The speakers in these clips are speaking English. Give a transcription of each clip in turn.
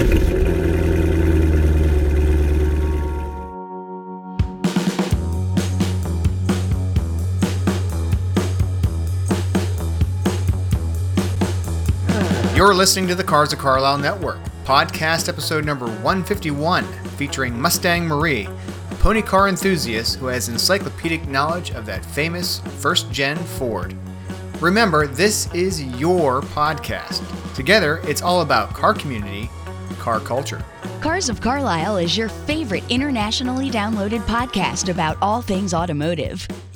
You're listening to the Cars of Carlisle Network, podcast episode number 151, featuring Mustang Marie, a pony car enthusiast who has encyclopedic knowledge of that famous first gen Ford. Remember, this is your podcast. Together, it's all about car community, car culture. Cars of Carlisle is your favorite internationally downloaded podcast about all things automotive.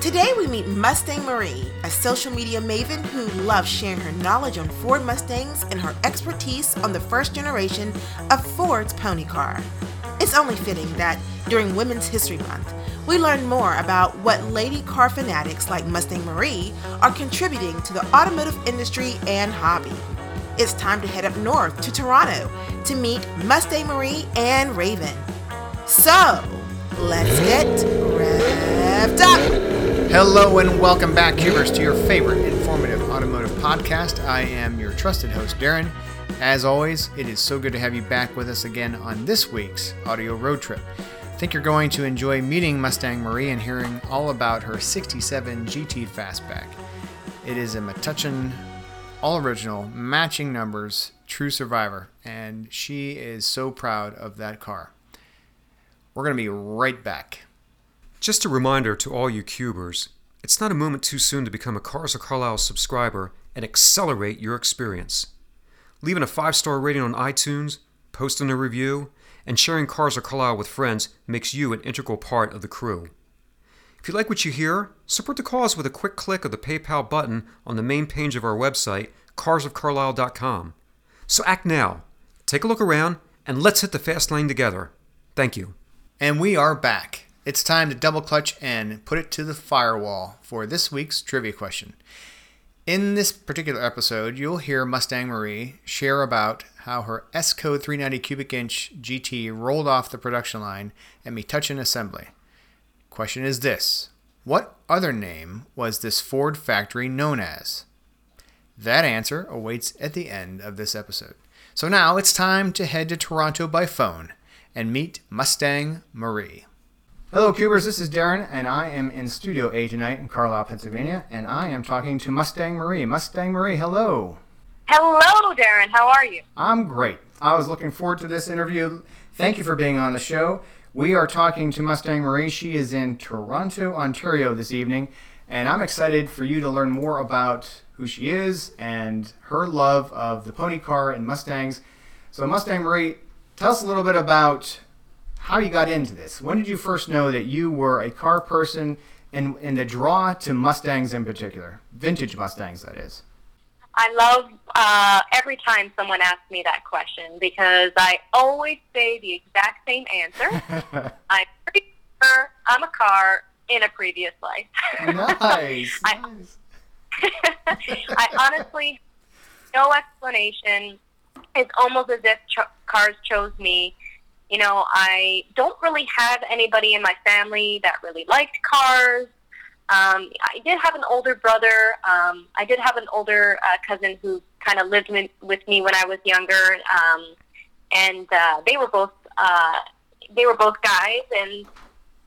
Today we meet Mustang Marie, a social media maven who loves sharing her knowledge on Ford Mustangs and her expertise on the first generation of Ford's pony car. It's only fitting that during Women's History Month, we learn more about what lady car fanatics like Mustang Marie are contributing to the automotive industry and hobby. It's time to head up north to Toronto to meet Mustang Marie and Raven. So, let's get revved up! Hello and welcome back, Cubers, to your favorite informative automotive podcast. I am your trusted host, Darren. As always, it is so good to have you back with us again on this week's audio road trip. I think you're going to enjoy meeting Mustang Marie and hearing all about her 67 GT Fastback. It is a Metuchen all original, matching numbers, true survivor, and she is so proud of that car. We're going to be right back. Just a reminder to all you cubers it's not a moment too soon to become a Cars of Carlisle subscriber and accelerate your experience. Leaving a five star rating on iTunes, posting a review, and sharing Cars of Carlisle with friends makes you an integral part of the crew. If you like what you hear, support the cause with a quick click of the PayPal button on the main page of our website, carsofcarlisle.com. So act now. Take a look around and let's hit the fast lane together. Thank you. And we are back. It's time to double clutch and put it to the firewall for this week's trivia question. In this particular episode, you'll hear Mustang Marie share about how her S Code 390 cubic inch GT rolled off the production line at Metuchen Assembly. Question is this What other name was this Ford factory known as? That answer awaits at the end of this episode. So now it's time to head to Toronto by phone and meet Mustang Marie. Hello, Cubers. This is Darren, and I am in Studio A tonight in Carlisle, Pennsylvania, and I am talking to Mustang Marie. Mustang Marie, hello. Hello, Darren. How are you? I'm great. I was looking forward to this interview. Thank you for being on the show. We are talking to Mustang Marie. She is in Toronto, Ontario this evening, and I'm excited for you to learn more about who she is and her love of the pony car and Mustangs. So, Mustang Marie, tell us a little bit about how you got into this. When did you first know that you were a car person and, and the draw to Mustangs in particular? Vintage Mustangs, that is. I love uh, every time someone asks me that question because I always say the exact same answer. I'm pretty sure I'm a car in a previous life. nice. I, nice. I honestly, no explanation. It's almost as if cho- cars chose me you know, I don't really have anybody in my family that really liked cars. Um, I did have an older brother. Um, I did have an older uh, cousin who kind of lived with me when I was younger, um, and uh, they were both uh, they were both guys. And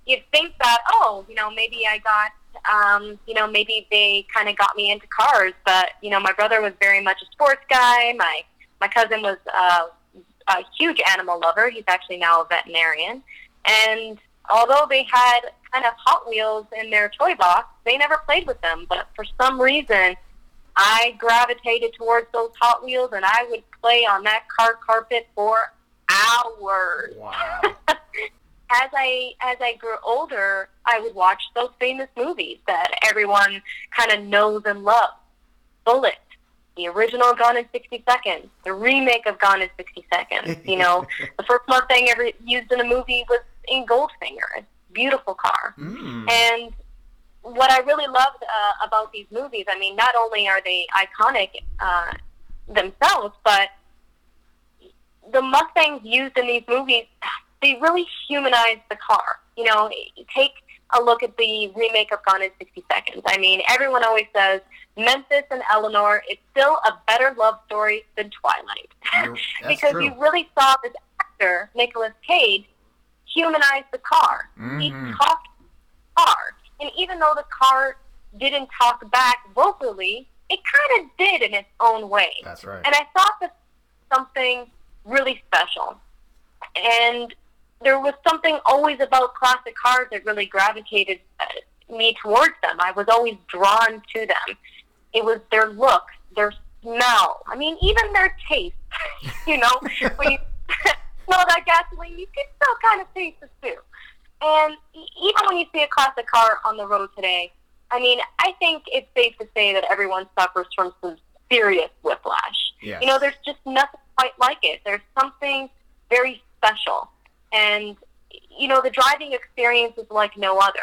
you'd think that, oh, you know, maybe I got, um, you know, maybe they kind of got me into cars. But you know, my brother was very much a sports guy. My my cousin was uh, a huge animal lover. He's actually now a veterinarian. And although they had kind of Hot Wheels in their toy box, they never played with them. But for some reason, I gravitated towards those Hot Wheels and I would play on that car carpet for hours. Wow. as I as I grew older, I would watch those famous movies that everyone kind of knows and loves. Bullitt, the original Gone in 60 Seconds, the remake of Gone in 60 Seconds. You know, the first Mustang ever used in a movie was in Goldfinger. beautiful car. Mm. And what I really loved uh, about these movies, I mean, not only are they iconic uh, themselves, but the Mustangs used in these movies, they really humanize the car. You know, take a look at the remake of Gone in 60 Seconds. I mean, everyone always says Memphis and Eleanor, it's still a better love story than Twilight. Because true. you really saw this actor, Nicolas Cage, humanize the car. He Mhm. talked car. And even though the car didn't talk back vocally, it kind of did in its own way. That's right. And I thought that something really special. And there was something always about classic cars that really gravitated uh, me towards them. I was always drawn to them. It was their look, their smell. I mean, even their taste. you know, when you smell that gasoline, you can still kind of taste the stew. And even when you see a classic car on the road today, I mean, I think it's safe to say that everyone suffers from some serious whiplash. Yes. You know, there's just nothing quite like it. There's something very special. And, you know, the driving experience is like no other.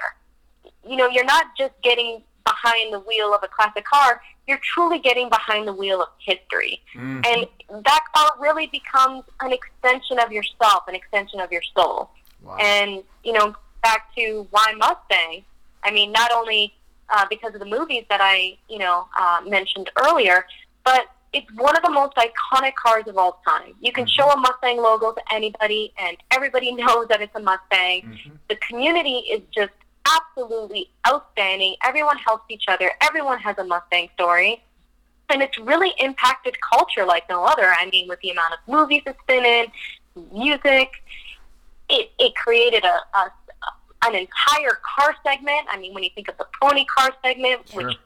You know, you're not just getting behind the wheel of a classic car, you're truly getting behind the wheel of history. Mhm. And that car really becomes an extension of yourself, an extension of your soul. Wow. And, you know, back to why Mustang, I mean, not only uh, because of the movies that I, you know, uh, mentioned earlier, but it's one of the most iconic cars of all time. You can show a Mustang logo to anybody, and everybody knows that it's a Mustang. Mhm. The community is just absolutely outstanding. Everyone helps each other. Everyone has a Mustang story. And it's really impacted culture like no other. I mean, with the amount of movies it's been in, music, it, it created a, a an entire car segment. I mean, when you think of the pony car segment, Sure. which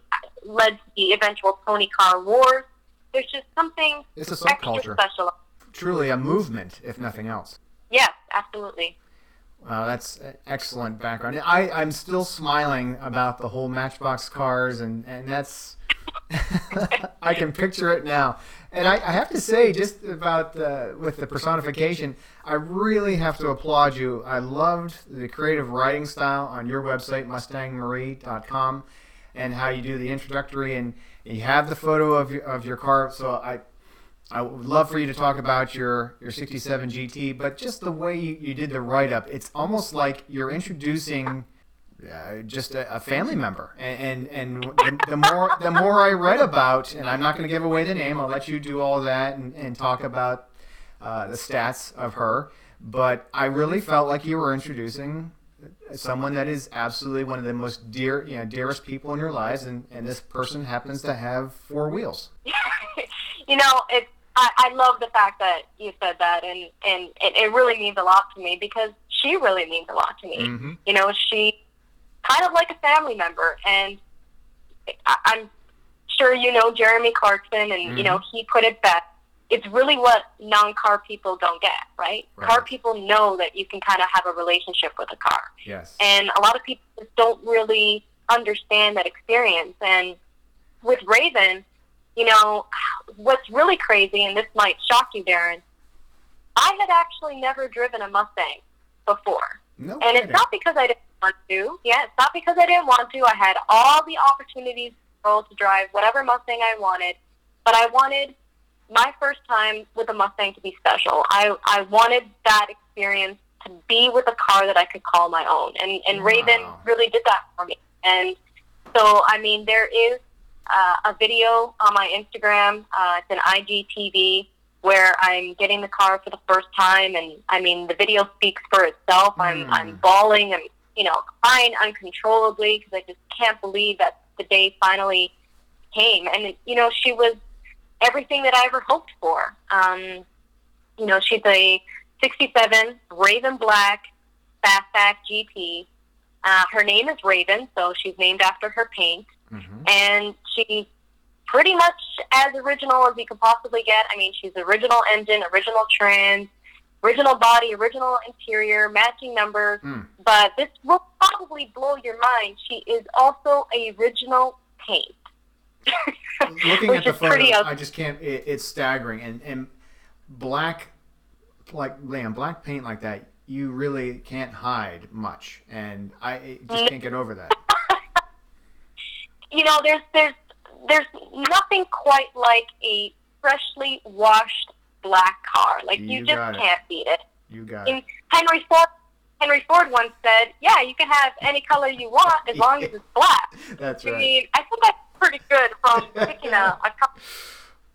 led to the eventual pony car wars, there's just something It's a subculture. special. Truly a movement, if nothing else. Yes, absolutely. Wow, that's excellent background. I, I'm still smiling about the whole Matchbox cars, and, and that's. I can picture it now. And I, I have to say, just about uh, with the personification, I really have to applaud you. I loved the creative writing style on your website, mustangmarie.com, and how you do the introductory, and you have the photo of your, of your car. So I, I would love for you to talk about your, your 67 GT, but just the way you, you did the write up, it's almost like you're introducing uh, just a, a family member. And, and, and the, the more the more I read about, and I'm not going to give away the name, I'll let you do all that and, and talk about uh, the stats of her. But I really felt like you were introducing someone that is absolutely one of the most dear, you know, dearest people in your lives, and, and this person happens to have four wheels. you know, it's I, I love the fact that you said that, and and it, it really means a lot to me because she really means a lot to me. Mhm. You know, she kind of like a family member, and I, I'm sure you know Jeremy Clarkson, and you know he put it best. It's really what non-car people don't get, right? Right. Car people know that you can kind of have a relationship with a car. Yes. And a lot of people just don't really understand that experience. And with Raven, you know, what's really crazy, and this might shock you, Darren, I had actually never driven a Mustang before. No And it's not because I didn't want to. Yeah, it's not because I didn't want to. I had all the opportunities in the world to drive whatever Mustang I wanted, but I wanted my first time with a Mustang to be special. I I wanted that experience to be with a car that I could call my own, and and Raven really did that for me. And so, I mean, there is uh, a video on my Instagram. Uh, it's an IGTV where I'm getting the car for the first time, and I mean, the video speaks for itself. I'm Mm. I'm bawling and you know crying uncontrollably because I just can't believe that the day finally came. And you know, she was everything that I ever hoped for. Um, you know, she's a 67 Raven Black Fastback GT. Uh, her name is Raven, so she's named after her paint Mhm. and she's pretty much as original as you could possibly get. I mean, she's original engine, original trans, original body, original interior, matching numbers. Mm. But this will probably blow your mind. She is also a original paint. Looking at the is pretty photos, out- I just can't. It, it's staggering, and and black, like man, black paint like that. you really can't hide much, and I just mm. can't get over that. you know, there's there's there's nothing quite like a freshly washed black car. Like you, You just can't beat it. You got And it. Henry Ford Henry Ford once said, "Yeah, you can have any color you want as long as it's black." That's I right. mean, I think that's pretty good from picking a, a color.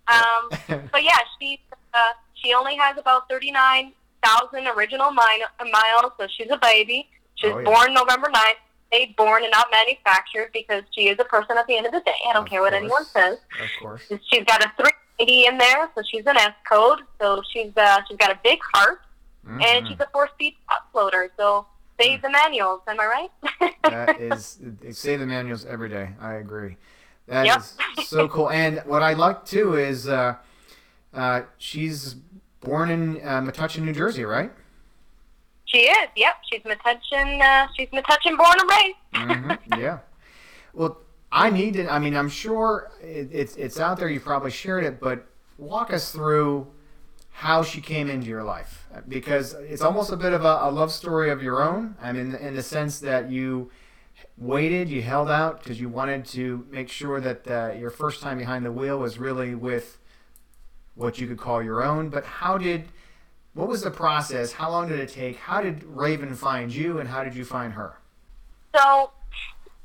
Um, but yeah, she uh, she only has about thirty nine thousand original mi- miles, so she's a baby. She was Oh, yeah. born November 9th. They born and not manufactured because she is a person at the end of the day. I don't Of care what anyone says. Of course. She's got a 380 in there, so she's an S code. So she's uh, she's got a big heart, and Mhm. she's a four-speed toploader. So save the manuals. Am I right? that is they say the manuals every day. I agree. That is Yep. so cool. And what I like too is uh, uh, she's born in uh, Metuchen, New Jersey, right? she is. Yep, she's Metuchen. Uh, she's Metuchen born and raised. hmm yeah. Well, I need to. I mean, I'm sure it, it's it's out there. You probably shared it, but walk us through how she came into your life because it's almost a bit of a, a love story of your own. I mean, in the sense that you waited, you held out because you wanted to make sure that uh, your first time behind the wheel was really with what you could call your own. But how did what was the process? How long did it take? How did Raven find you, and how did you find her? So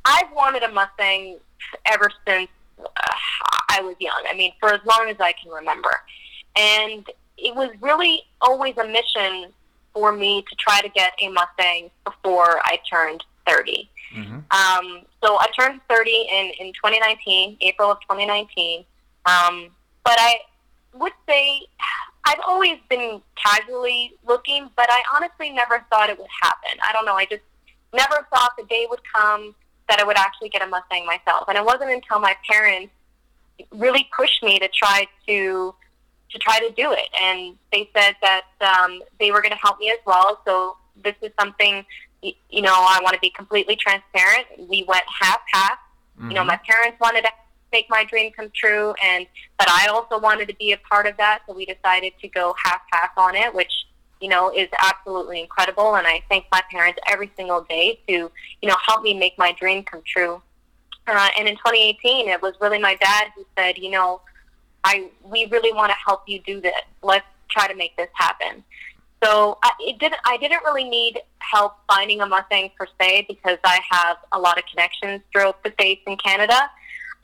I've wanted a Mustang ever since uh, I was young. I mean, for as long as I can remember. And it was really always a mission for me to try to get a Mustang before I turned 30. Mm-hmm. Um, so I turned 30 in, in 2019, April of 2019. Um, but I would say I've always been casually looking, but I honestly never thought it would happen. I don't know. I just never thought the day would come that I would actually get a Mustang myself. And it wasn't until my parents really pushed me to try to to try to do it. And they said that um, they were going to help me as well. So this is something, you know, I want to be completely transparent. We went half half. You know, my parents wanted to make my dream come true, and but I also wanted to be a part of that. So we decided to go half half on it, which you know is absolutely incredible. And I thank my parents every single day to you know help me make my dream come true. Uh, and in 2018, it was really my dad who said, you know, I we really want to help you do this. Let's try to make this happen. So I, it didn't. I didn't really need help finding a Mustang per se because I have a lot of connections throughout the states and Canada.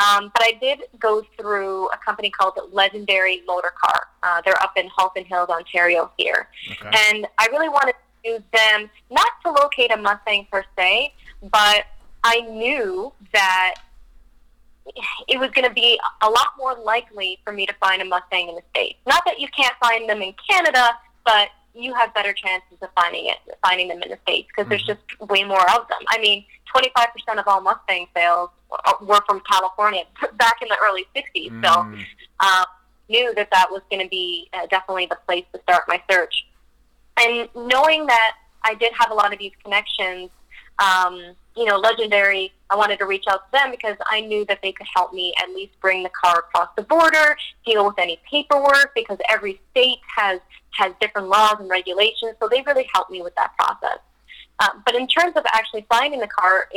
Um, but I did go through a company called Legendary Motor Car. Uh, they're up in Halton Hills, Ontario here, Okay. and I really wanted to use them not to locate a Mustang per se, but I knew that it was going to be a lot more likely for me to find a Mustang in the States. Not that you can't find them in Canada, but you have better chances of finding it, finding them in the States because there's just way more of them. I mean, 25% of all Mustang sales were from California back in the early 60s. So Mm. uh, knew that that was going to be uh, definitely the place to start my search. And knowing that I did have a lot of these connections, um, you know, legendary, I wanted to reach out to them because I knew that they could help me at least bring the car across the border, deal with any paperwork because every state has has different laws and regulations. So they really helped me with that process. Uh, but in terms of actually finding the car,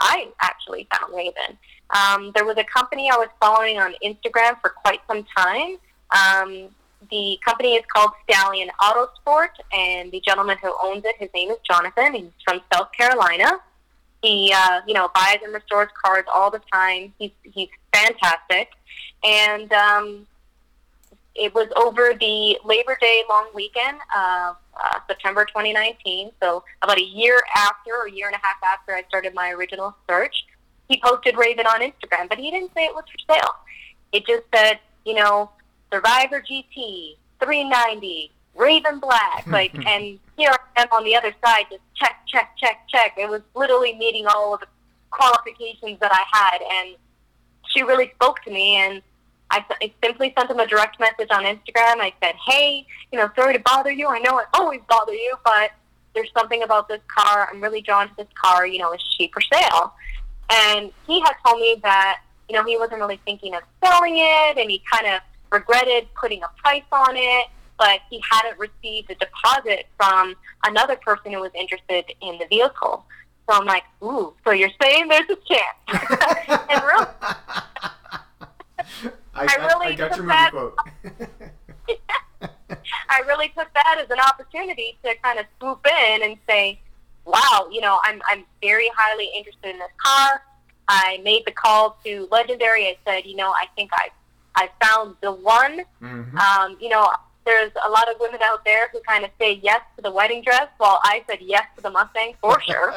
I actually found Raven. Um, there was a company I was following on Instagram for quite some time. Um, the company is called Stallion Autosport, and the gentleman who owns it, his name is Jonathan. He's from South Carolina. He, uh, you know, buys and restores cars all the time. He's he's fantastic, and um, it was over the Labor Day long weekend of uh, September 2019. So about a year after, or a year and a half after I started my original search, he posted Raven on Instagram, but he didn't say it was for sale. It just said, you know, Survivor GT, 390, Raven Black, like, and here I am on the other side, just check, check, check, check. It was literally meeting all of the qualifications that I had, and she really spoke to me, and I simply sent him a direct message on Instagram. I said, hey, you know, sorry to bother you. I know I always bother you, but there's something about this car. I'm really drawn to this car. You know, is she for sale? And he had told me that, you know, he wasn't really thinking of selling it and he kind of regretted putting a price on it. but he hadn't received a deposit from another person who was interested in the vehicle. So I'm like, ooh, so you're saying there's a chance? and really, I, I really I got took your that- quote. I really took that as an opportunity to kind of swoop in and say, wow, you know, I'm, I'm very highly interested in this car. I made the call to Legendary. I said, you know, I think I, I found the one. Mhm. Um, you know, there's a lot of women out there who kind of say yes to the wedding dress, while I said yes to the Mustang for sure.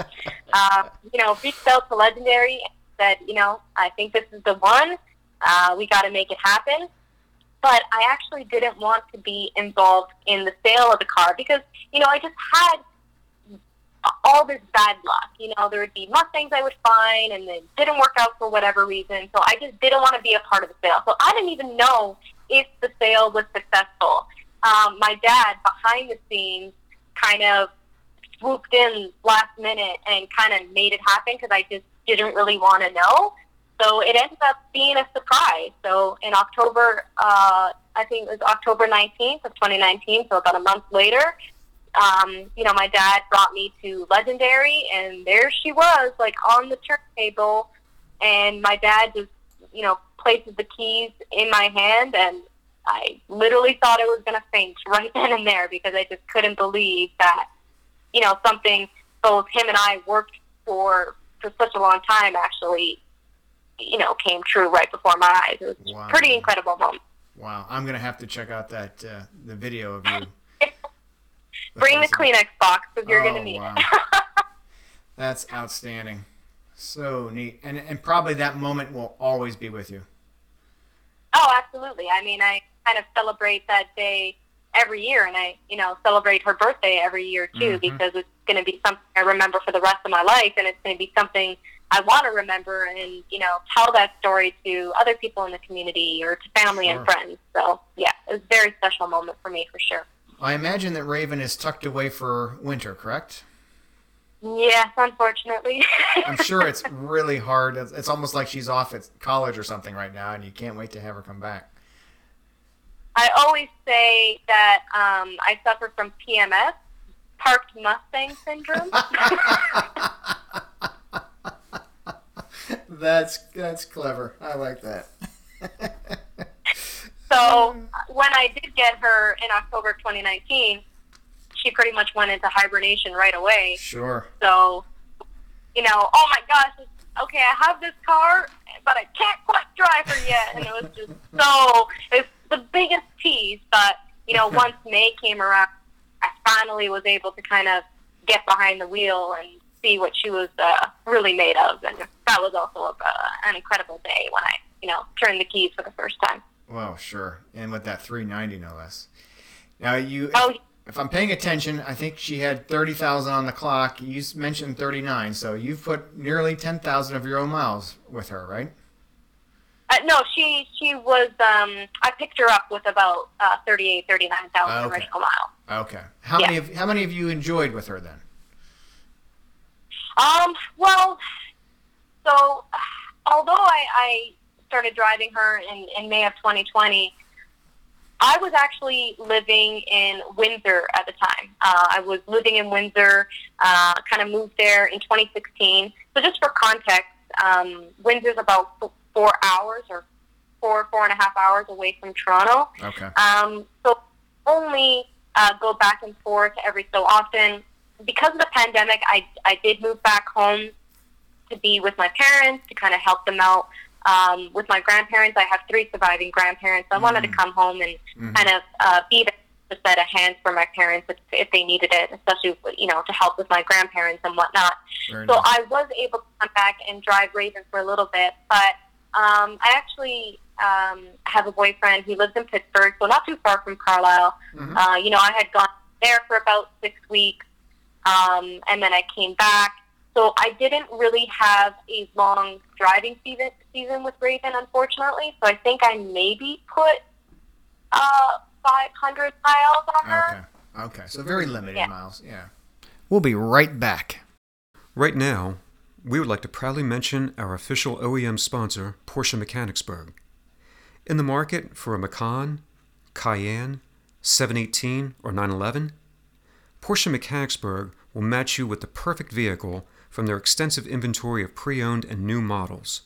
uh, you know, reached out to Legendary and said, you know, I think this is the one. Uh, we got to make it happen. But I actually didn't want to be involved in the sale of the car because, you know, I just had all this bad luck. You know, there would be Mustangs I would find and it didn't work out for whatever reason. So I just didn't want to be a part of the sale. So I didn't even know if the sale was successful. Um, my dad, behind the scenes, kind of swooped in last minute and kind of made it happen because I just didn't really want to know. So it ended up being a surprise. So in October, uh, I think it was October 19th of 2019, so about a month later, um, you know, my dad brought me to Legendary, and there she was, like on the turntable, and my dad just, you know, places the keys in my hand, and I literally thought I was going to faint right then and there because I just couldn't believe that, you know, something both him and I worked for for such a long time actually, you know, came true right before my eyes. It was a Wow. pretty incredible moment. Wow, I'm gonna have to check out that uh, the video of you. Bring the. Kleenex box because you're going Oh, to need wow. it. That's outstanding. So neat, and and probably that moment will always be with you. Oh, absolutely. I mean, I kind of celebrate that day every year, and I, you know, celebrate her birthday every year too, Mhm. because it's going to be something I remember for the rest of my life, and it's going to be something I want to remember and you know tell that story to other people in the community or to family Sure. and friends. So yeah, it was a very special moment for me for sure. I imagine that Raven is tucked away for winter, correct? Yes, unfortunately. I'm sure it's really hard. It's, almost like she's off at college or something right now, and you can't wait to have her come back. I always say that um, I suffer from PMS, parked Mustang syndrome. that's that's clever. I like that. So when I did get her in October 2019, she pretty much went into hibernation right away. Sure. So, you know, oh my gosh, okay, I have this car, but I can't quite drive her yet, and it was just so it's the biggest tease. But you know, once May came around, I finally was able to kind of get behind the wheel and see what she was uh, really made of, and that was also a, uh, an incredible day when I, you know, turned the keys for the first time. Well, sure. And with that 390, no less. Now you. Oh, If I'm paying attention, I think she had 30,000 on the clock. You mentioned 39, so you've put nearly 10,000 of your own miles with her, right? Uh, no, she she was. Um, I picked her up with about uh, thirty-eight, thirty-nine thousand Oh, okay. original mile. Okay. How Yeah. many of how many of you enjoyed with her then? Um, well, so although I, I started driving her in, in May of 2020, I was actually living in Windsor at the time. Uh, I was living in Windsor, uh, kind of moved there in 2016. So just for context, um, Windsor's about f- four hours or four, four and a half hours away from Toronto. Okay. Um, so only uh, go back and forth every so often. Because of the pandemic, I, I did move back home to be with my parents to kind of help them out. Um, with my grandparents, I have three surviving grandparents. I wanted to Mhm. come home and Mhm. kind of uh, be the set of hands for my parents if, if they needed it, especially you know to help with my grandparents and whatnot. Very So nice. I was able to come back and drive Raven for a little bit, but um, I actually um, have a boyfriend. He lives in Pittsburgh, so not too far from Carlisle. Mhm. Uh, you know, I had gone there for about six weeks, um, and then I came back. So I didn't really have a long driving season season with Raven, unfortunately. So I think I maybe put uh, 500 miles on her. Okay. Okay. So very limited Yeah. miles. Yeah. We'll be right back. Right now, we would like to proudly mention our official OEM sponsor, Porsche Mechanicsburg. In the market for a Macan, Cayenne, 718, or 911? Porsche Mechanicsburg will match you with the perfect vehicle from their extensive inventory of pre owned and new models.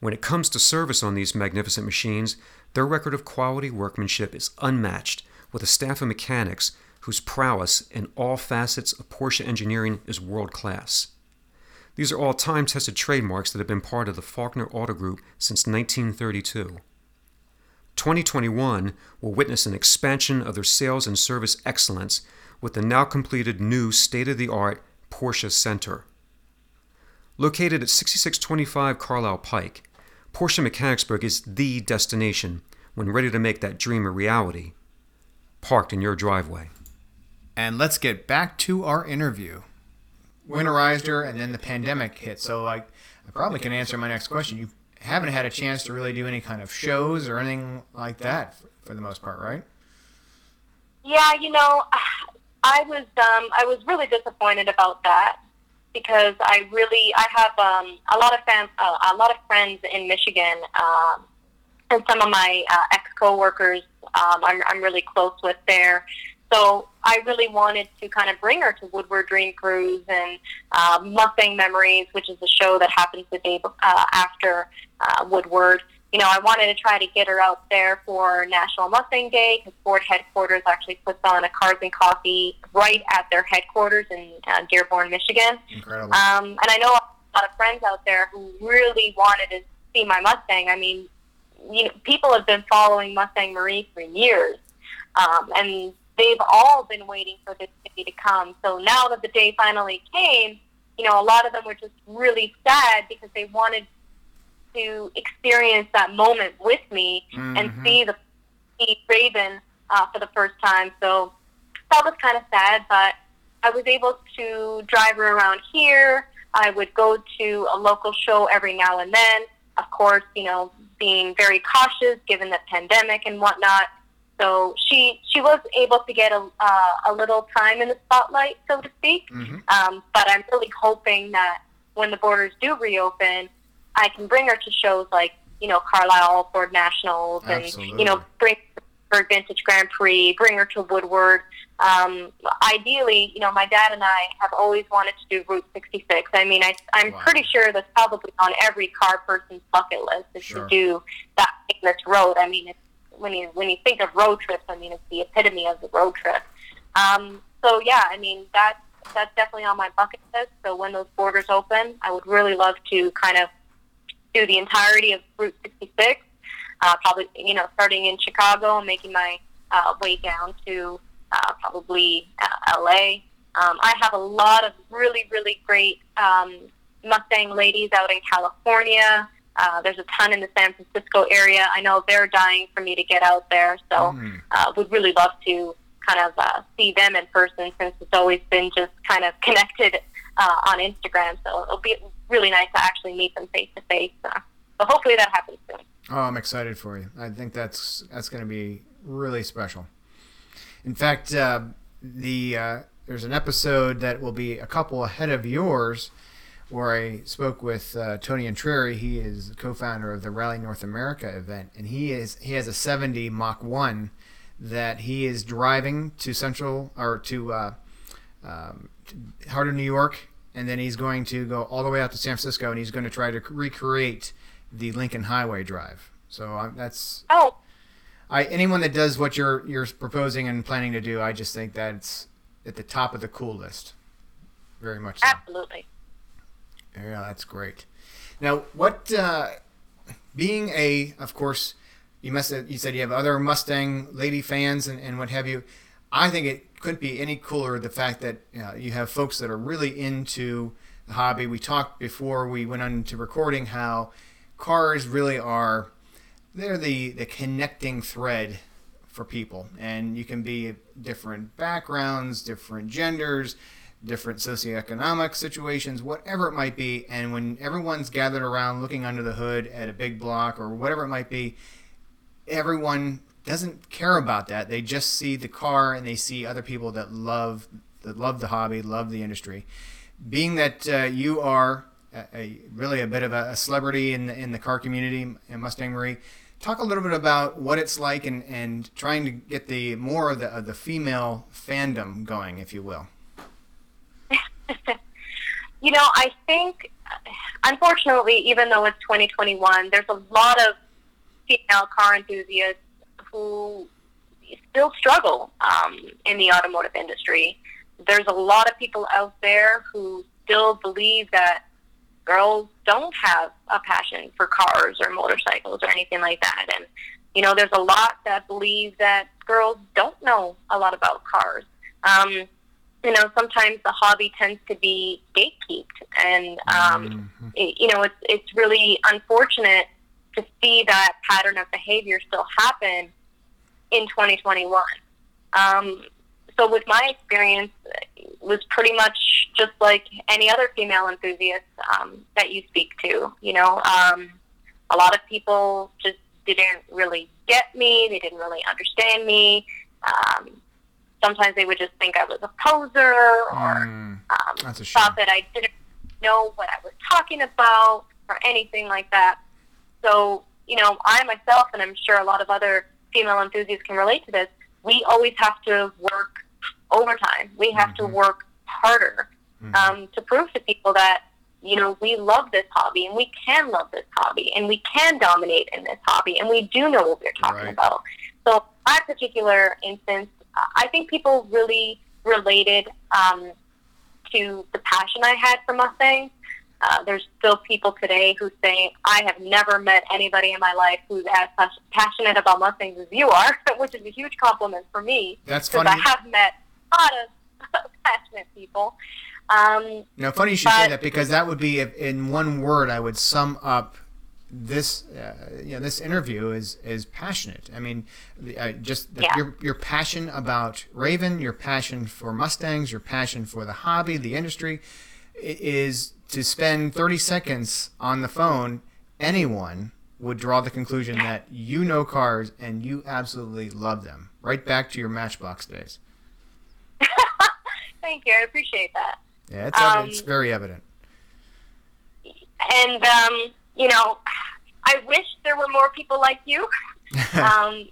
When it comes to service on these magnificent machines, their record of quality workmanship is unmatched, with a staff of mechanics whose prowess in all facets of Porsche engineering is world class. These are all time tested trademarks that have been part of the Faulkner Auto Group since 1932. 2021 will witness an expansion of their sales and service excellence with the now completed new state of the art Porsche Center. Located at 6625 Carlisle Pike, Porsche Mechanicsburg is the destination when ready to make that dream a reality, parked in your driveway. And let's get back to our interview. Winterized her, and then the pandemic hit. So, like, I probably can answer my next question. You haven't had a chance to really do any kind of shows or anything like that for, for the most part, right? Yeah, you know, I was um, I was really disappointed about that because I really I have um, a lot of fam- uh, a lot of friends in Michigan, um, and some of my uh, ex coworkers um, I'm I'm really close with there. So I really wanted to kind of bring her to Woodward Dream Cruise and uh, Mustang Memories, which is a show that happens the day uh, after uh, Woodward. You know, I wanted to try to get her out there for National Mustang Day because Ford headquarters actually puts on a Cars and Coffee right at their headquarters in uh, Dearborn, Michigan. Incredible. Um, and I know a lot of friends out there who really wanted to see my Mustang. I mean, you know, people have been following Mustang Marie for years, um, and they've all been waiting for this day to come. So now that the day finally came, you know, a lot of them were just really sad because they wanted to experience that moment with me mm-hmm. and see the see Raven uh, for the first time. So that was kind of sad, but I was able to drive her around here. I would go to a local show every now and then. Of course, you know, being very cautious given the pandemic and whatnot. So she she was able to get a uh, a little time in the spotlight, so to speak. Mm-hmm. Um, but I'm really hoping that when the borders do reopen, I can bring her to shows like you know Carlisle Ford Nationals and Absolutely. you know bring her Vintage Grand Prix, bring her to Woodward. Um, ideally, you know, my dad and I have always wanted to do Route 66. I mean, I, I'm wow. pretty sure that's probably on every car person's bucket list is sure. to do that famous road. I mean, it's, when you when you think of road trips, I mean, it's the epitome of the road trip. Um, so yeah, I mean that's that's definitely on my bucket list. So when those borders open, I would really love to kind of do the entirety of Route 66. Uh, probably, you know, starting in Chicago and making my uh, way down to uh, probably uh, LA. Um, I have a lot of really, really great um, Mustang ladies out in California. Uh, there's a ton in the San Francisco area. I know they're dying for me to get out there, so mm. uh, would really love to kind of uh, see them in person since it's always been just kind of connected uh, on Instagram. So it'll be really nice to actually meet them face to face. So hopefully that happens soon. Oh, I'm excited for you. I think that's that's going to be really special. In fact, uh, the uh, there's an episode that will be a couple ahead of yours where I spoke with uh, Tony Antreri. He is co-founder of the Rally North America event, and he is he has a 70 Mach One that he is driving to Central or to, uh, um, to of New York, and then he's going to go all the way out to San Francisco, and he's going to try to recreate the Lincoln Highway Drive. So um, that's oh. I anyone that does what you're you're proposing and planning to do, I just think that's at the top of the cool list. Very much so. Absolutely. Yeah, that's great. Now, what uh, being a, of course, you must have, you said you have other Mustang lady fans and, and what have you. I think it couldn't be any cooler the fact that you, have folks that are really into the hobby. We talked before we went on to recording how cars really are they're the the connecting thread for people, and you can be different backgrounds, different genders different socioeconomic situations, whatever it might be. And when everyone's gathered around looking under the hood at a big block or whatever it might be, everyone doesn't care about that. They just see the car and they see other people that love that love the hobby, love the industry. Being that uh, you are a, a, really a bit of a, celebrity in the, in the car community, and Mustang Marie, talk a little bit about what it's like and, and trying to get the more of the of the female fandom going, if you will. you know, I think, unfortunately, even though it's 2021, there's a lot of female car enthusiasts who still struggle um, in the automotive industry. There's a lot of people out there who still believe that girls don't have a passion for cars or motorcycles or anything like that. And, you know, there's a lot that believe that girls don't know a lot about cars. Um, you know, sometimes the hobby tends to be gatekeeped, and um, mm-hmm. it, you know, it's it's really unfortunate to see that pattern of behavior still happen in 2021. Um, so, with my experience, it was pretty much just like any other female enthusiast um, that you speak to. You know, um, a lot of people just didn't really get me. They didn't really understand me. Um, sometimes they would just think I was a poser or mm, um, thought that I didn't know what I was talking about or anything like that. So, you know, I myself, and I'm sure a lot of other female enthusiasts can relate to this, we always have to work overtime. We have mm-hmm. to work harder mm-hmm. um, to prove to people that you know we love this hobby and we can love this hobby and we can dominate in this hobby and we do know what we're talking right. about. So my particular instance, I think people really related um, to the passion I had for Mustangs. Uh, there's still people today who say, I have never met anybody in my life who's as passionate about Mustangs as you are, which is a huge compliment for me. That's funny. I have met a lot of passionate people. Um, know, funny you should but, say that because that would be, in one word, I would sum up this uh, you know this interview is is passionate. I mean, uh, just yeah. your your passion about Raven, your passion for Mustangs, your passion for the hobby, the industry, is to spend 30 seconds on the phone. Anyone would draw the conclusion that you know cars and you absolutely love them. Right back to your Matchbox days. Thank you. I appreciate that. Yeah, it's, um, it's very evident. And um, you know, I wish there were more people like you. um,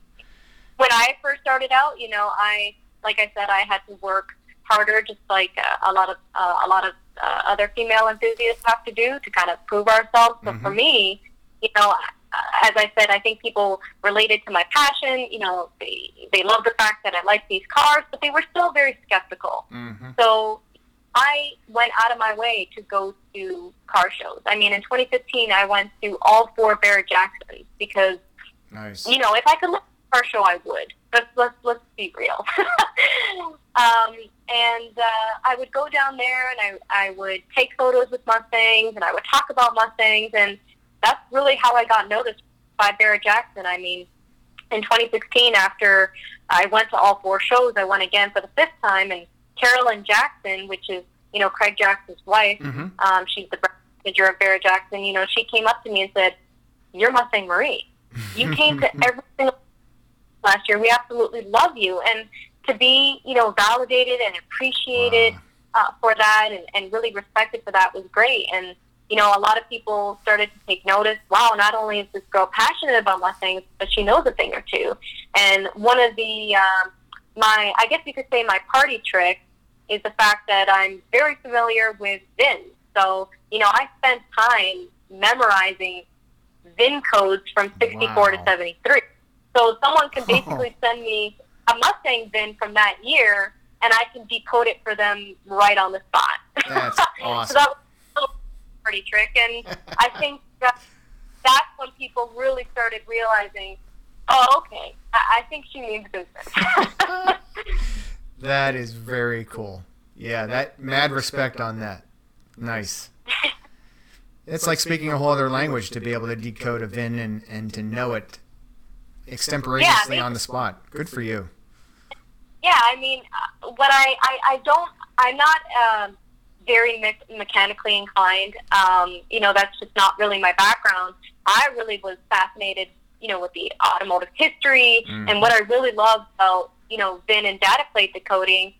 when I first started out, you know, I like I said, I had to work harder, just like uh, a lot of uh, a lot of uh, other female enthusiasts have to do to kind of prove ourselves. So mm-hmm. for me, you know, uh, as I said, I think people related to my passion. You know, they they love the fact that I like these cars, but they were still very skeptical. Mm-hmm. So I went out of my way to go to car shows. I mean, in 2015, I went to all four Barrett Jacksons because, nice. you know, if I could look at a car show, I would. Let's let's let's be real. um, and uh, I would go down there and I I would take photos with Mustangs and I would talk about Mustangs and that's really how I got noticed by Barrett Jackson. I mean, in 2016, after I went to all four shows, I went again for the fifth time and Carolyn Jackson, which is you know Craig Jackson's wife. Mm-hmm. Um, she's the manager of Barrett Jackson. You know, she came up to me and said, "You're Mustang Marie. You came to every single last year. We absolutely love you." And to be you know validated and appreciated wow. uh, for that, and, and really respected for that was great. And you know, a lot of people started to take notice. Wow, not only is this girl passionate about Mustangs, but she knows a thing or two. And one of the um, my, I guess you could say my party trick is the fact that I'm very familiar with VIN. So, you know, I spent time memorizing VIN codes from 64 wow. to 73. So someone can basically send me a Mustang VIN from that year, and I can decode it for them right on the spot. That's awesome. so that was a little pretty trick, and I think that that's when people really started realizing Oh, okay. I, I think she means business. that is very cool. Yeah, that mad respect on that. Nice. It's like speaking a whole other language to be able to decode a VIN and, and to know it extemporaneously yeah, on the spot. Good for you. Yeah, I mean, uh, what I, I, I don't, I'm not um, very me- mechanically inclined. Um, you know, that's just not really my background. I really was fascinated you know, with the automotive history. Mm. And what I really love about, you know, VIN and data plate decoding,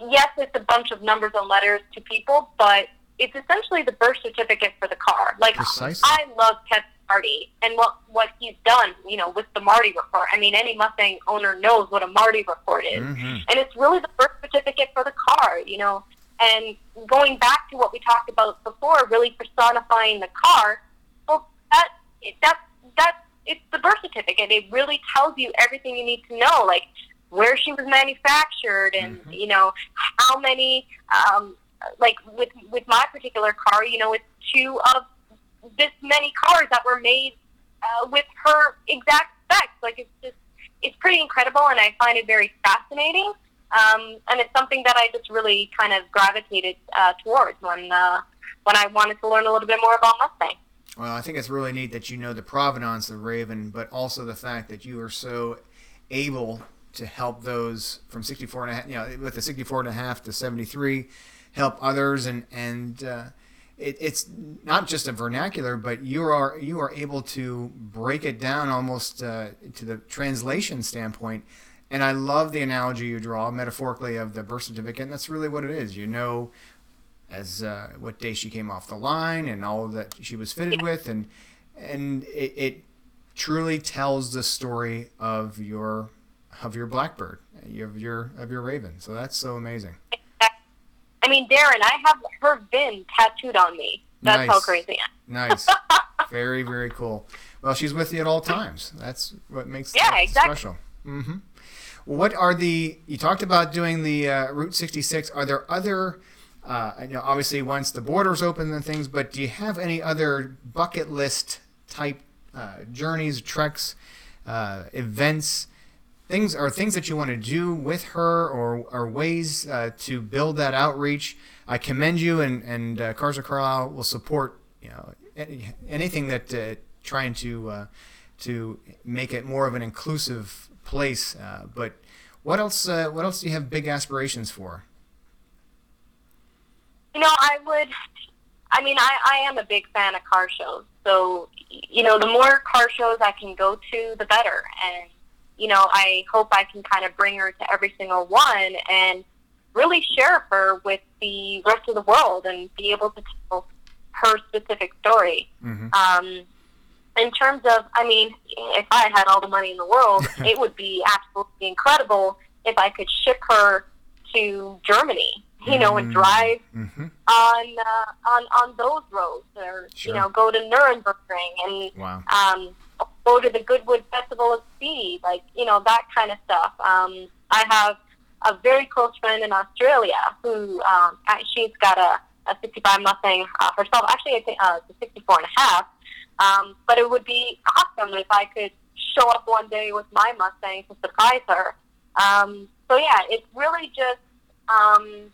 yes, it's a bunch of numbers and letters to people, but it's essentially the birth certificate for the car. Like, Precisely. I love catching Marti and what what he's done, you know, with the Marti report. I mean, any Mustang owner knows what a Marti report is, Mhm. and it's really the birth certificate for the car, you know. And going back to what we talked about before, really personifying the car. Well, that that that it's the birth certificate. It really tells you everything you need to know, like where she was manufactured, and Mhm. you know how many. Um, like with with my particular car, you know, it's two of this many cars that were made uh, with her exact specs. Like it's just it's pretty incredible, and I find it very fascinating. Um, and it's something that I just really kind of gravitated uh, towards when uh, when I wanted to learn a little bit more about Mustang. Well, I think it's really neat that you know the provenance of Raven, but also the fact that you are so able to help those from 64 and a half, you know, with the 64 and a half to 73, help others, and and uh, it, it's not just a vernacular, but you are you are able to break it down almost uh, to the translation standpoint. And I love the analogy you draw metaphorically of the birth certificate, and that's really what it is. You know as uh, what day she came off the line and all that she was fitted with, and and it, it truly tells the story of your of your Blackbird, of your of your Raven. So that's so amazing. I mean, Darren, I have her VIN tattooed on me. That's how crazy I am. Nice, very very cool. Well, she's with you at all times. That's what makes Yeah, exactly. special. hmm What are the? You talked about doing the uh, Route 66. Are there other? Uh, I know obviously once the borders open and things, but do you have any other bucket list type uh, journeys, treks, uh, events, things or things that you want to do with her, or, or ways uh, to build that outreach? I commend you, and and uh, Carlisle will support you know any, anything that uh, trying to uh, to make it more of an inclusive place. Uh, but what else? Uh, what else do you have big aspirations for? You know, I would. I mean, I, I am a big fan of car shows. So, you know, the more car shows I can go to, the better. And, you know, I hope I can kind of bring her to every single one and really share her with the rest of the world and be able to tell her specific story. Mhm. Um, in terms of, I mean, if I had all the money in the world, it would be absolutely incredible if I could ship her to Germany, you know, and Mm. drive Mm-hmm. on uh, on on those roads, or Sure. you know, go to Nuremberg and Wow. um, go to the Goodwood Festival of Speed, like you know that kind of stuff. Um, I have a very close friend in Australia who um, she's got a, a 65 Mustang uh, herself. Actually, I think uh, it's a 64 and a half. Um, but it would be awesome if I could show up one day with my Mustang to surprise her. Um, so yeah, it's really just um,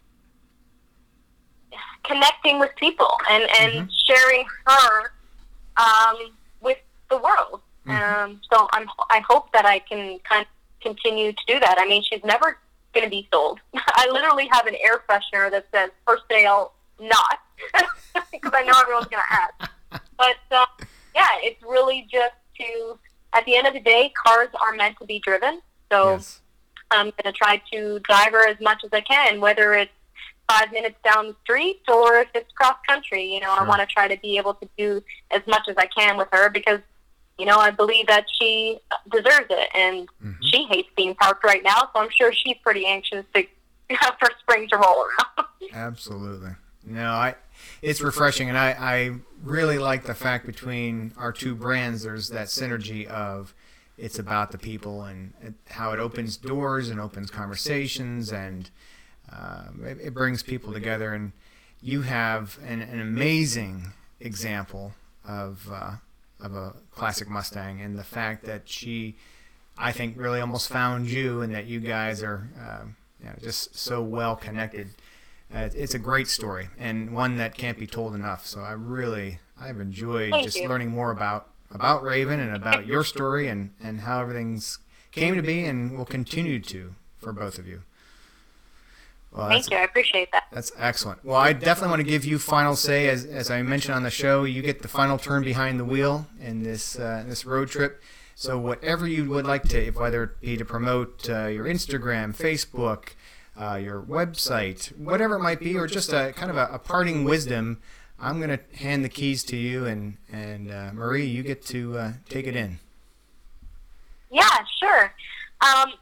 connecting with people and, and sharing her um, with the world. Um, so I'm, I hope that I can kind of continue to do that. I mean, she's never going to be sold. I literally have an air freshener that says for sale, not, because I know everyone's going to ask. But uh, yeah, it's really just to, at the end of the day, cars are meant to be driven. So Yes. I'm going to try to drive her as much as I can, whether it's five minutes down the street or if it's cross country. You know, I want to try to be able to do as much as I can with her because, you know, I believe that she deserves it, and Mhm. she hates being parked right now. So I'm sure she's pretty anxious to for spring to roll around. Absolutely. No, I. It's refreshing, and I, I really like the fact between our two brands. There's that synergy of it's about the people and how it opens doors and opens conversations, and um, it, it brings people together. And you have an, an amazing example of uh, of a classic Mustang, and the fact that she, I think, really almost found you, and that you guys are, um, you know, just so well connected. Uh, it's a great story and one that can't be told enough. So I really, I've enjoyed Thank just you. learning more about about Raven and about your story and and how everything's came to be and will continue to for both of you. Well, Thank you. I appreciate that. that's excellent. Well, I definitely want to give you final say, as, as I mentioned on the show. You get the final turn behind the wheel in this uh, this road trip. So whatever you would like to, if whether it be to promote uh, your Instagram, Facebook, uh, your website, whatever it might be, or just a kind of a, a parting wisdom, I'm going to hand the keys to you, and and uh, Marie, you get to uh, take it in. Yeah, sure. Um,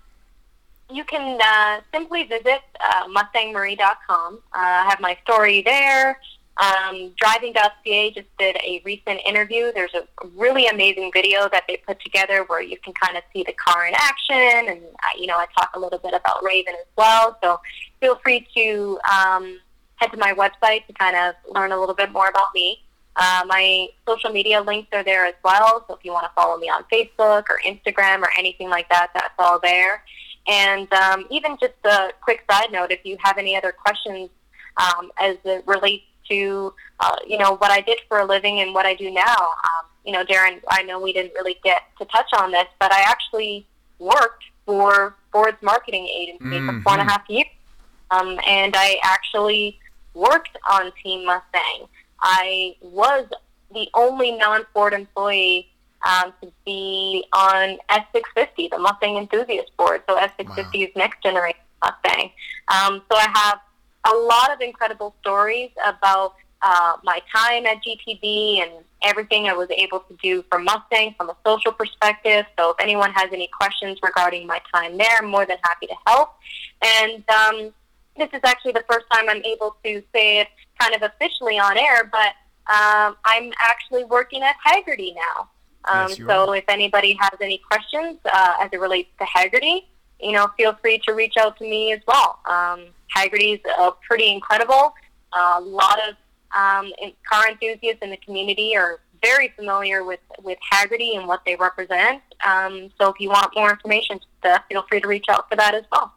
you can uh, simply visit uh, mustangmarie.com. Uh, I have my story there. Um, Driving.ca just did a recent interview. There's a really amazing video that they put together where you can kind of see the car in action, and uh, you know I talk a little bit about Raven as well. So feel free to um, head to my website to kind of learn a little bit more about me. Uh, my social media links are there as well. So if you want to follow me on Facebook or Instagram or anything like that, that's all there. And um, even just a quick side note, if you have any other questions um, as it relates to, uh, you know, what I did for a living and what I do now, um, you know, Darren, I know we didn't really get to touch on this, but I actually worked for Ford's marketing agency mm-hmm. for four and a half years. Um, and I actually worked on Team Mustang. I was the only non-Ford employee um, to be on S650, the Mustang Enthusiast Board. So S650 wow. is next generation Mustang. Um, so I have a lot of incredible stories about uh, my time at GTB and everything I was able to do for Mustang from a social perspective. So if anyone has any questions regarding my time there, I'm more than happy to help. And um, this is actually the first time I'm able to say it kind of officially on air, but um, I'm actually working at Hagerty now. Um, yes, so are. if anybody has any questions uh, as it relates to Hagerty, you know, feel free to reach out to me as well. Um, Hagerty's uh, pretty incredible. Uh, a lot of um, car enthusiasts in the community are very familiar with, with Hagerty and what they represent. Um, so if you want more information, just, uh, feel free to reach out for that as well.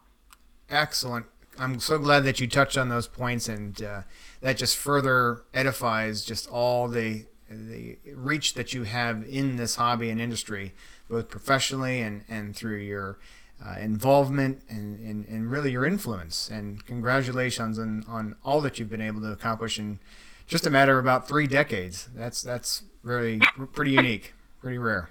Excellent. I'm so glad that you touched on those points, and uh, that just further edifies just all the the reach that you have in this hobby and industry, both professionally and, and through your uh, involvement and, and, and really your influence. And congratulations on, on all that you've been able to accomplish in just a matter of about three decades. That's that's really pretty unique, pretty rare.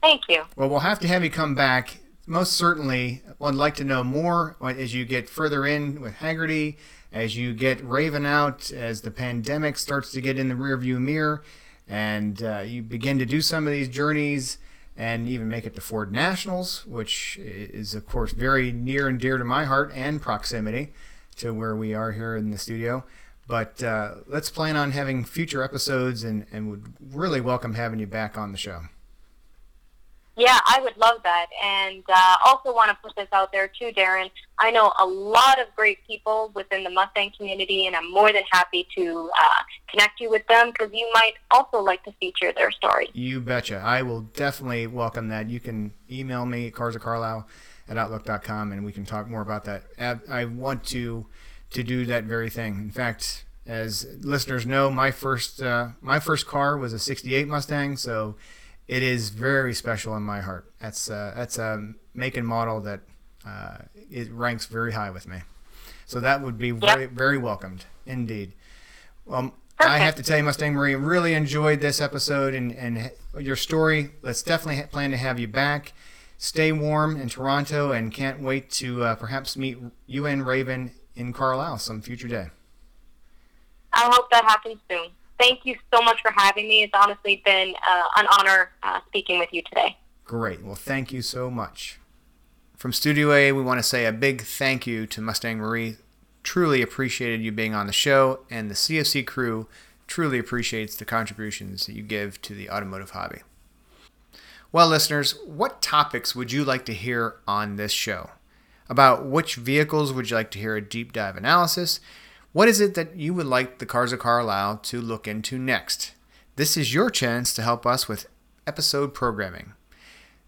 Thank you. Well, we'll have to have you come back most certainly I'd like to know more as you get further in with Hagerty, as you get Raven out, as the pandemic starts to get in the rearview mirror, and uh, you begin to do some of these journeys and even make it to Ford Nationals, which is, of course, very near and dear to my heart and proximity to where we are here in the studio. But uh, let's plan on having future episodes and, and would really welcome having you back on the show. Yeah, I would love that. And uh, also want to put this out there too, Darren. I know a lot of great people within the Mustang community, and I'm more than happy to uh, connect you with them because you might also like to feature their story. You betcha. I will definitely welcome that. You can email me, Cars of Carlisle at Outlook.com, and we can talk more about that. I want to to do that very thing. In fact, as listeners know, my first uh, my first car was a '68 Mustang, so it is very special in my heart. That's uh, that's a make and model that uh, it ranks very high with me. So that would be very yep. very welcomed indeed. Well, I have to tell you, Mustang Marie, really enjoyed this episode and, and your story. Let's definitely plan to have you back. Stay warm in Toronto and can't wait to uh, perhaps meet you and Raven in Carlisle some future day. I hope that happens soon thank you so much for having me. It's honestly been uh, an honor uh, speaking with you today. Great. Well, thank you so much. From Studio A, we want to say a big thank you to Mustang Marie. Truly appreciated you being on the show, and the CFC crew truly appreciates the contributions that you give to the automotive hobby. Well, listeners, what topics would you like to hear on this show? About which vehicles would you like to hear a deep dive analysis? What is it that you would like the Cars of Carlisle to look into next? This is your chance to help us with episode programming.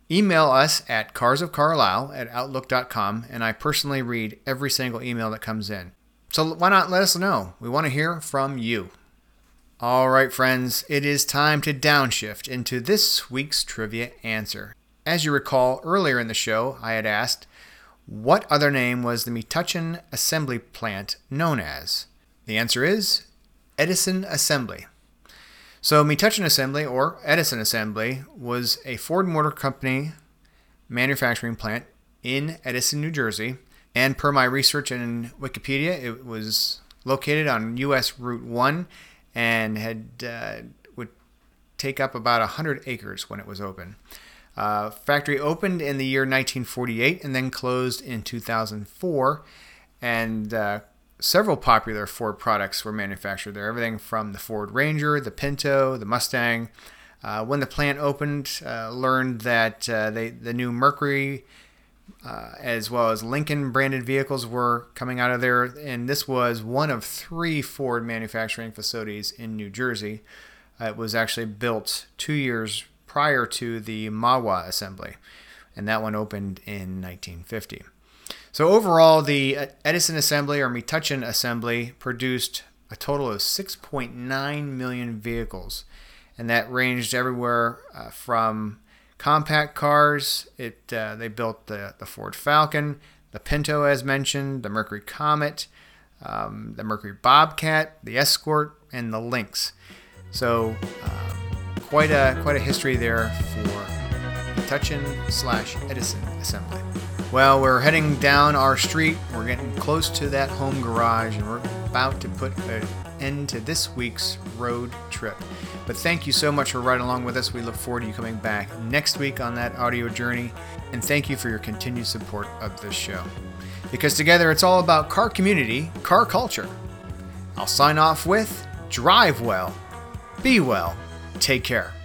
Email us at carsofcarlisle at outlook.com, and I personally read every single email that comes in. So why not let us know? We want to hear from you. All right, friends, it is time to downshift into this week's trivia answer. As you recall, earlier in the show, I had asked, what other name was the Metuchen assembly plant known as? The answer is Edison Assembly. So, Metuchen Assembly, or Edison Assembly, was a Ford Motor Company manufacturing plant in Edison, New Jersey. And per my research in Wikipedia, it was located on U.S. Route 1 and had uh, would take up about 100 acres when it was open. Uh, factory opened in the year 1948 and then closed in 2004, and uh, several popular Ford products were manufactured there. Everything from the Ford Ranger, the Pinto, the Mustang. Uh, when the plant opened, uh, learned that uh, they the new Mercury uh, as well as Lincoln branded vehicles were coming out of there. And this was one of three Ford manufacturing facilities in New Jersey. It was actually built two years prior to the Mahwah assembly, and that one opened in 1950. So overall, the Edison assembly or Metuchen assembly produced a total of 6.9 million vehicles, and that ranged everywhere uh, from compact cars. It uh, they built the the Ford Falcon, the Pinto, as mentioned, the Mercury Comet, um, the Mercury Bobcat, the Escort, and the Lynx. So uh, quite a quite a history there for Metuchen slash Edison assembly. Well, we're heading down our street. We're getting close to that home garage, and we're about to put an end to this week's road trip. But thank you so much for riding along with us. We look forward to you coming back next week on that audio journey. And thank you for your continued support of this show. Because together it's all about car community, car culture. I'll sign off with drive well, be well, take care.